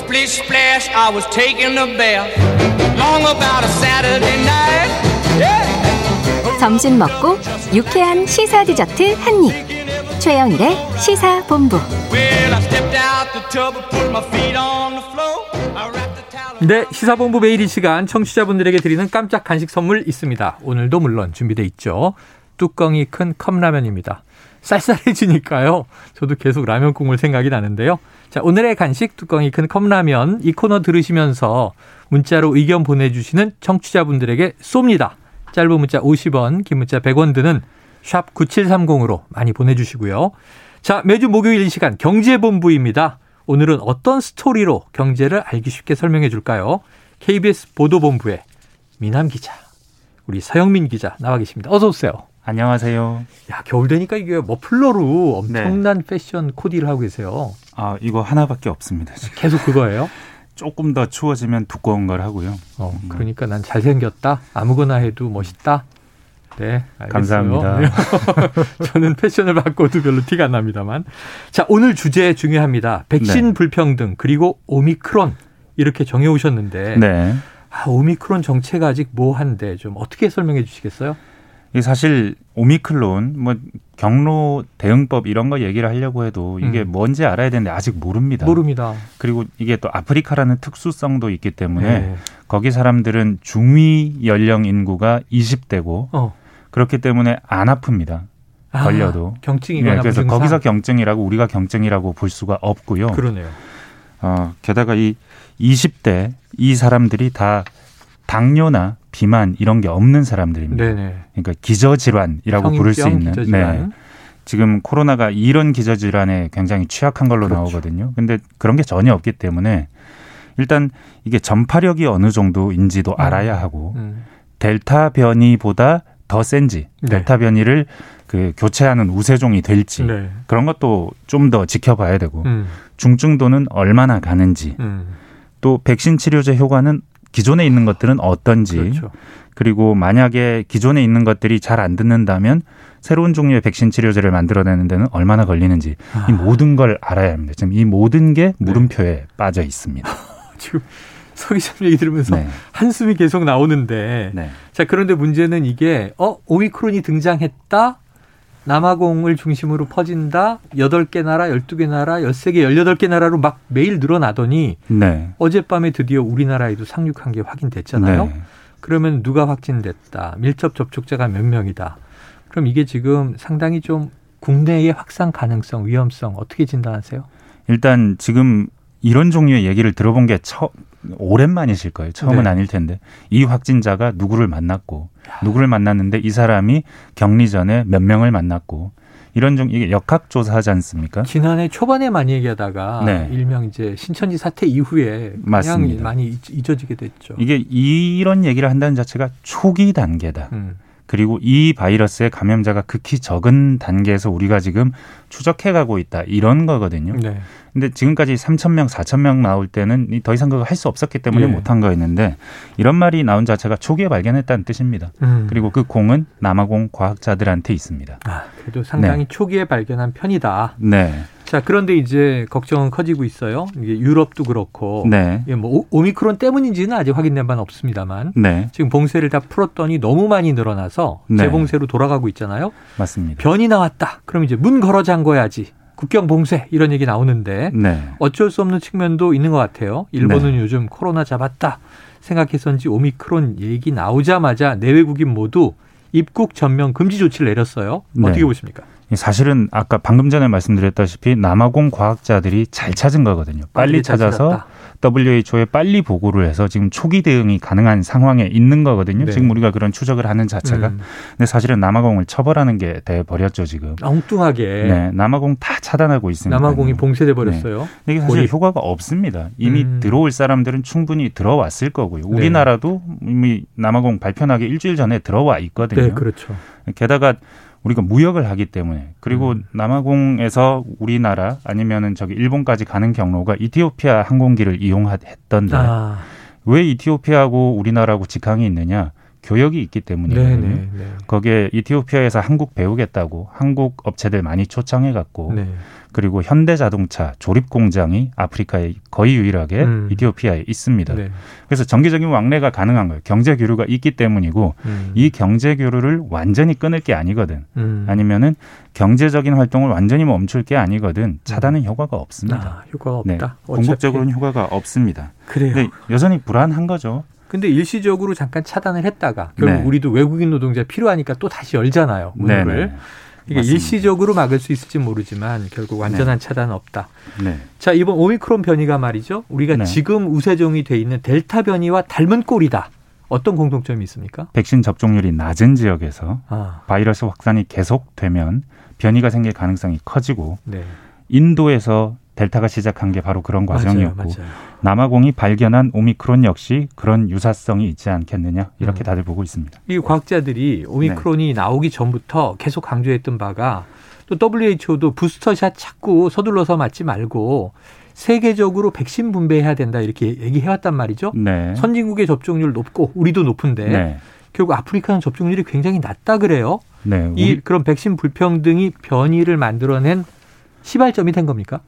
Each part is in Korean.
splish splash, I was taking a bath. Long about a Saturday night. Yeah. 점심 먹고 유쾌한 시사 디저트 한 입. 최영일의 시사 본부. Well, I stepped out the tub and put my feet on the floor. I wrapped the towel. 네, 시사본부 매일 이 시간 청취자분들에게 드리는 깜짝 간식 선물 있습니다. 오늘도 물론 준비돼 있죠. 뚜껑이 큰 컵라면입니다. 쌀쌀해지니까요. 저도 계속 라면 국물 생각이 나는데요. 자, 오늘의 간식 뚜껑이 큰 컵라면 이 코너 들으시면서 문자로 의견 보내주시는 청취자분들에게 쏩니다. 짧은 문자 50원, 긴 문자 100원 드는 샵 9730으로 많이 보내주시고요. 자, 매주 목요일 이 시간 경제본부입니다. 오늘은 어떤 스토리로 경제를 알기 쉽게 설명해 줄까요? KBS 보도본부의 미남 기자, 우리 서영민 기자 나와 계십니다. 어서 오세요. 안녕하세요. 야, 겨울 되니까 이게 머플러로 엄청난 패션 코디를 하고 계세요. 아, 이거 하나밖에 없습니다. 계속 그거예요? 조금 더 추워지면 두꺼운 걸 하고요. 어, 그러니까 난 잘생겼다. 아무거나 해도 멋있다. 네, 알겠어요. 감사합니다. 네. 저는 패션을 바꿔도 별로 티가 안 납니다만. 자, 오늘 주제 중요합니다. 백신 네. 불평등 그리고 오미크론 이렇게 정해 오셨는데 네. 아, 오미크론 정체가 아직 모호한데 좀 어떻게 설명해 주시겠어요? 이 사실 오미클론 뭐 경로 대응법 이런 거 얘기를 하려고 해도 이게 음. 뭔지 알아야 되는데 아직 모릅니다. 모릅니다. 그리고 이게 또 아프리카라는 특수성도 있기 때문에 네. 거기 사람들은 중위 연령 인구가 20대고 어. 그렇기 때문에 안 아픕니다. 아, 걸려도. 경증이거나 예, 그래서? 거기서 경증이라고 우리가 경증이라고 볼 수가 없고요. 그러네요. 어, 게다가 이 20대 이 사람들이 다 당뇨나 비만 이런 게 없는 사람들입니다. 네네. 그러니까 기저질환이라고 부를 수 있는. 기저질환. 네. 지금 코로나가 이런 기저질환에 굉장히 취약한 걸로 그렇죠. 나오거든요. 근데 그런 게 전혀 없기 때문에 일단 이게 전파력이 어느 정도인지도 알아야 하고 음. 델타 변이보다 더 센지 네. 델타 변이를 그 교체하는 우세종이 될지 네. 그런 것도 좀 더 지켜봐야 되고 음. 중증도는 얼마나 가는지 음. 또 백신 치료제 효과는 기존에 있는 것들은 어떤지 그렇죠. 그리고 만약에 기존에 있는 것들이 잘 안 듣는다면 새로운 종류의 백신 치료제를 만들어내는 데는 얼마나 걸리는지 아. 이 모든 걸 알아야 합니다. 지금 이 모든 게 물음표에 빠져 있습니다. 지금 서 기자님 얘기 들으면서 네. 한숨이 계속 나오는데 네. 자 그런데 문제는 이게 어 오미크론이 등장했다 남아공을 중심으로 퍼진다 8개 나라 12개 나라 13개 18개 나라로 막 매일 늘어나더니 네. 어젯밤에 드디어 우리나라에도 상륙한 게 확인됐잖아요. 네. 그러면 누가 확진됐다 밀접 접촉자가 몇 명이다 그럼 이게 지금 상당히 좀 국내의 확산 가능성 위험성 어떻게 진단하세요? 일단 지금 이런 종류의 얘기를 들어본 게 처, 오랜만이실 거예요. 처음은 네. 아닐 텐데 이 확진자가 누구를 만났고 누구를 만났는데 이 사람이 격리 전에 몇 명을 만났고 이런 종 이게 역학조사하지 않습니까? 지난해 초반에 많이 얘기하다가 네. 일명 이제 신천지 사태 이후에 그냥 맞습니다. 많이 잊- 잊어지게 됐죠. 이게 이런 얘기를 한다는 자체가 초기 단계다. 음. 그리고 이 바이러스의 감염자가 극히 적은 단계에서 우리가 지금 추적해 가고 있다. 이런 거거든요. 네. 근데 지금까지 3천 명, 4천 명 나올 때는 이더 이상 그거 할 수 없었기 때문에 예. 못한 거였는데 이런 말이 나온 자체가 초기에 발견했다는 뜻입니다. 음. 그리고 그 공은 남아공 과학자들한테 있습니다. 아, 그래도 상당히 초기에 발견한 편이다. 네, 자, 그런데 이제 걱정은 커지고 있어요. 이게 유럽도 그렇고 네, 이게 뭐 오- 오미크론 때문인지는 아직 확인된 바는 없습니다만 네, 지금 봉쇄를 다 풀었더니 너무 많이 늘어나서 네. 재봉쇄로 돌아가고 있잖아요. 맞습니다. 변이 나왔다. 그럼 이제 문 걸어 잠궈야지. 국경 봉쇄 이런 얘기 나오는데 네, 어쩔 수 없는 측면도 있는 것 같아요. 일본은 요즘 코로나 잡았다 생각해서인지 오미크론 얘기 나오자마자 내외국인 모두 입국 전면 금지 조치를 내렸어요. 네. 어떻게 보십니까? 사실은 아까 방금 전에 말씀드렸다시피 남아공 과학자들이 잘 찾은 거거든요. 빨리 잘 찾아서. WHO에 빨리 보고를 해서 지금 초기 대응이 가능한 상황에 있는 거거든요. 네. 지금 우리가 그런 추적을 하는 자체가. 음, 근데 사실은 남아공을 처벌하는 게 돼 버렸죠 지금. 엉뚱하게 네, 남아공 다 차단하고 있으니까. 남아공이 봉쇄돼 버렸어요. 이게 사실 고립. 효과가 없습니다. 이미 음. 들어올 사람들은 충분히 들어왔을 거고요. 네. 우리나라도 이미 남아공 발표나기 일주일 전에 들어와 있거든요. 네, 그렇죠. 게다가 우리가 무역을 하기 때문에 그리고 음. 남아공에서 우리나라 아니면은 저기 일본까지 가는 경로가 이티오피아 항공기를 이용했던데 아, 왜 이티오피아하고 우리나라하고 직항이 있느냐? 교역이 있기 때문이거든요. 네, 네, 네. 거기에 이티오피아에서 한국 배우겠다고 한국 업체들 많이 초청해 갖고 네. 그리고 현대자동차 조립 공장이 아프리카에 거의 유일하게 음. 이티오피아에 있습니다. 네. 그래서 정기적인 왕래가 가능한 거예요. 경제 교류가 있기 때문이고 음. 이 경제 교류를 완전히 끊을 게 아니거든. 음. 아니면은 경제적인 활동을 완전히 멈출 게 아니거든. 차단은 효과가 없습니다. 아, 효과가 네, 없다. 어차피. 궁극적으로는 효과가 없습니다. 그래요. 근데 여전히 불안한 거죠. 근데 일시적으로 잠깐 차단을 했다가 결국 네. 우리도 외국인 노동자 필요하니까 또 다시 열잖아요. 문을. 네네. 이게 맞습니다. 일시적으로 막을 수 있을지 모르지만 결국 완전한 차단은 없다. 네. 자, 이번 오미크론 변이가 말이죠. 우리가 네. 지금 우세종이 돼 있는 델타 변이와 닮은 꼴이다. 어떤 공통점이 있습니까? 백신 접종률이 낮은 지역에서 아, 바이러스 확산이 계속되면 변이가 생길 가능성이 커지고 네. 인도에서 델타가 시작한 게 바로 그런 과정이었고 맞아요, 맞아요. 남아공이 발견한 오미크론 역시 그런 유사성이 있지 않겠느냐 이렇게 음. 다들 보고 있습니다. 이 과학자들이 오미크론이 네. 나오기 전부터 계속 강조했던 바가 또 WHO도 부스터샷 자꾸 서둘러서 맞지 말고 세계적으로 백신 분배해야 된다 이렇게 얘기해왔단 말이죠. 네. 선진국의 접종률 높고 우리도 높은데 네. 결국 아프리카는 접종률이 굉장히 낮다 그래요. 네. 이 그런 백신 불평등이 변이를 만들어낸 시발점이 된 겁니까?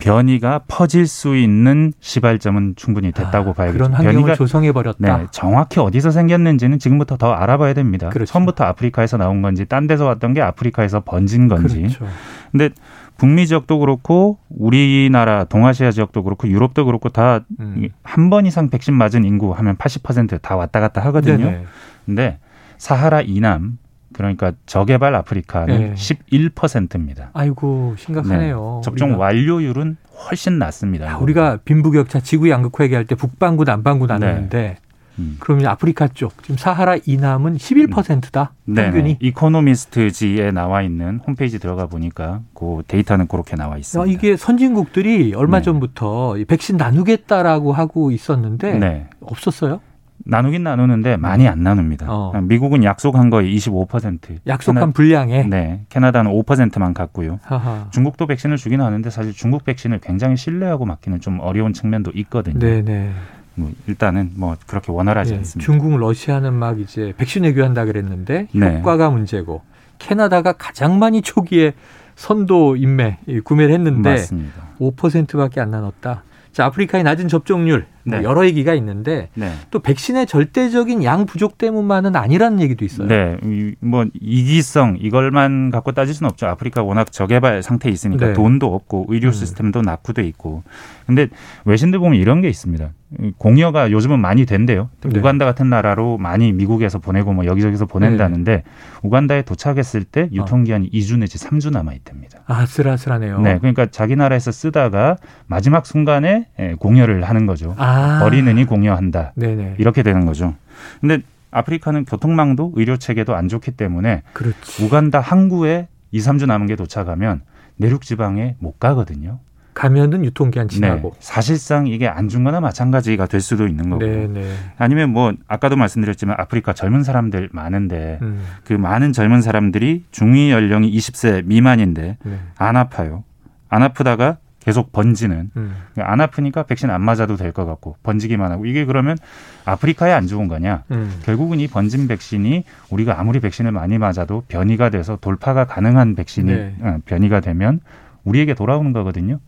변이가 퍼질 수 있는 시발점은 충분히 됐다고 아, 봐야겠죠. 그런 환경을 변이가 조성해 버렸다. 네, 정확히 어디서 생겼는지는 지금부터 더 알아봐야 됩니다. 그렇죠. 처음부터 아프리카에서 나온 건지 딴 데서 왔던 게 아프리카에서 번진 건지. 그렇죠. 근데 북미 지역도 그렇고 우리나라 동아시아 지역도 그렇고 유럽도 그렇고 다한 음. 번 이상 백신 맞은 인구 하면 80%다 왔다 갔다 하거든요. 네네. 근데 사하라 이남 그러니까 저개발 아프리카는 네. 11%입니다. 아이고 심각하네요. 접종 우리가. 완료율은 훨씬 낮습니다. 야, 우리가 빈부격차 지구 양극화 얘기할 때 북반구 남반구 네. 나누는데 음. 그러면 아프리카 쪽 지금 사하라 이남은 11%다 네, 평균이. 이코노미스트지에 나와 있는 홈페이지 들어가 보니까 그 데이터는 그렇게 나와 야, 있습니다. 이게 선진국들이 얼마 네. 전부터 이 백신 나누겠다라고 하고 있었는데 네. 없었어요? 나누긴 나누는데 많이 안 나눕니다. 어. 미국은 약속한 거에 25%. 약속한 분량에. 네. 캐나다는 5%만 갖고요. 하하. 중국도 백신을 주긴 하는데 사실 중국 백신을 굉장히 신뢰하고 맡기는 좀 어려운 측면도 있거든요. 네네. 뭐 일단은 뭐 그렇게 원활하지 예, 않습니다. 중국, 러시아는 막 이제 백신 외교한다 그랬는데 네. 효과가 문제고 캐나다가 가장 많이 초기에 선도 인매 이 구매를 했는데 맞습니다. 5%밖에 안 나눴다. 자, 아프리카의 낮은 접종률 뭐 네. 여러 얘기가 있는데 네. 또 백신의 절대적인 양 부족 때문만은 아니라는 얘기도 있어요. 네, 이- 뭐 이기성 이걸만 갖고 따질 수는 없죠. 아프리카 워낙 저개발 상태에 있으니까 네. 돈도 없고 의료 음. 시스템도 낙후돼 있고. 근데 외신들 보면 이런 게 있습니다. 이 공여가 요즘은 많이 된대요. 네. 우간다 같은 나라로 많이 미국에서 보내고 뭐 여기저기서 보낸다는데 우간다에 도착했을 때 유통기한이 2주 내지 3주 남아 있답니다. 아, 아슬아슬하네요. 네, 그러니까 자기 나라에서 쓰다가 마지막 순간에 예, 공여를 하는 거죠. 아. 버리느니 공여한다. 네네. 이렇게 되는 거죠. 근데 아프리카는 교통망도 의료 체계도 안 좋기 때문에 그렇지. 우간다 항구에 2, 3주 남은 게 도착하면 내륙 지방에 못 가거든요. 가면은 유통기한 지나고. 네. 사실상 이게 안준 거나 마찬가지가 될 수도 있는 거고. 네 네. 아니면 뭐 아까도 말씀드렸지만 아프리카 젊은 사람들 많은데 음, 그 많은 젊은 사람들이 중위 연령이 20세 미만인데 네. 안 아파요. 안 아프다가 계속 번지는 음. 안 아프니까 백신 안 맞아도 될 것 같고 번지기만 하고 이게 그러면 아프리카에 안 좋은 거냐? 음. 결국은 이 번진 백신이 우리가 아무리 백신을 많이 맞아도 변이가 돼서 돌파가 가능한 백신이 네. 어, 변이가 되면 우리에게 돌아오는 거거든요.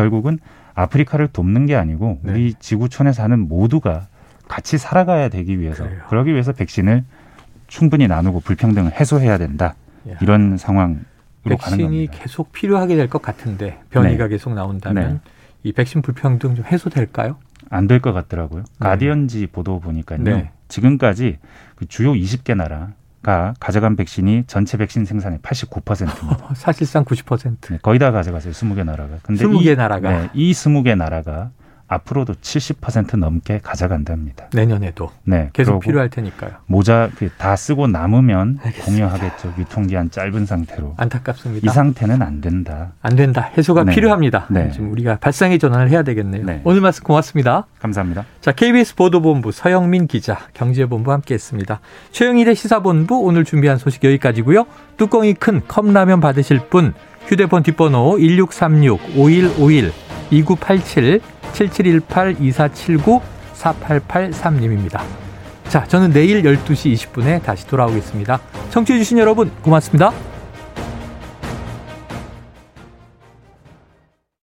결국은 아프리카를 돕는 게 아니고 네. 우리 지구촌에 사는 모두가 같이 살아가야 되기 위해서 그래요. 그러기 위해서 백신을 충분히 나누고 불평등을 해소해야 된다. 야. 이런 상황으로 가는 백신이 겁니다. 계속 필요하게 될 것 같은데 변이가 네. 계속 나온다면 네. 이 백신 불평등 좀 해소될까요? 안 될 것 같더라고요. 가디언지 보도 보니까요. 네. 지금까지 그 주요 20개 나라 가 가져간 백신이 전체 백신 생산의 89%입니다. 어, 사실상 90%. 네, 거의 다 가져갔어요. 20개 나라가. 근데 20개 이, 나라가. 네, 이 20개 나라가 앞으로도 70% 넘게 가져간답니다. 내년에도 네. 계속 필요할 테니까요. 모자 그다 쓰고 남으면 알겠습니다. 공유하겠죠. 유통기한 짧은 상태로. 안타깝습니다. 이 상태는 안 된다. 안 된다. 해소가 네. 필요합니다. 네. 지금 우리가 발상의 전환을 해야 되겠네요. 네. 오늘 말씀 고맙습니다. 감사합니다. 자, KBS 보도본부 서영민 기자, 경제본부 함께했습니다. 최영일의 시사본부 오늘 준비한 소식 여기까지고요. 뚜껑이 큰 컵라면 받으실 분 휴대폰 뒷번호 1636-5151 2987 7718 2479 4883님입니다. 자, 저는 내일 12시 20분에 다시 돌아오겠습니다. 청취해주신 여러분, 고맙습니다.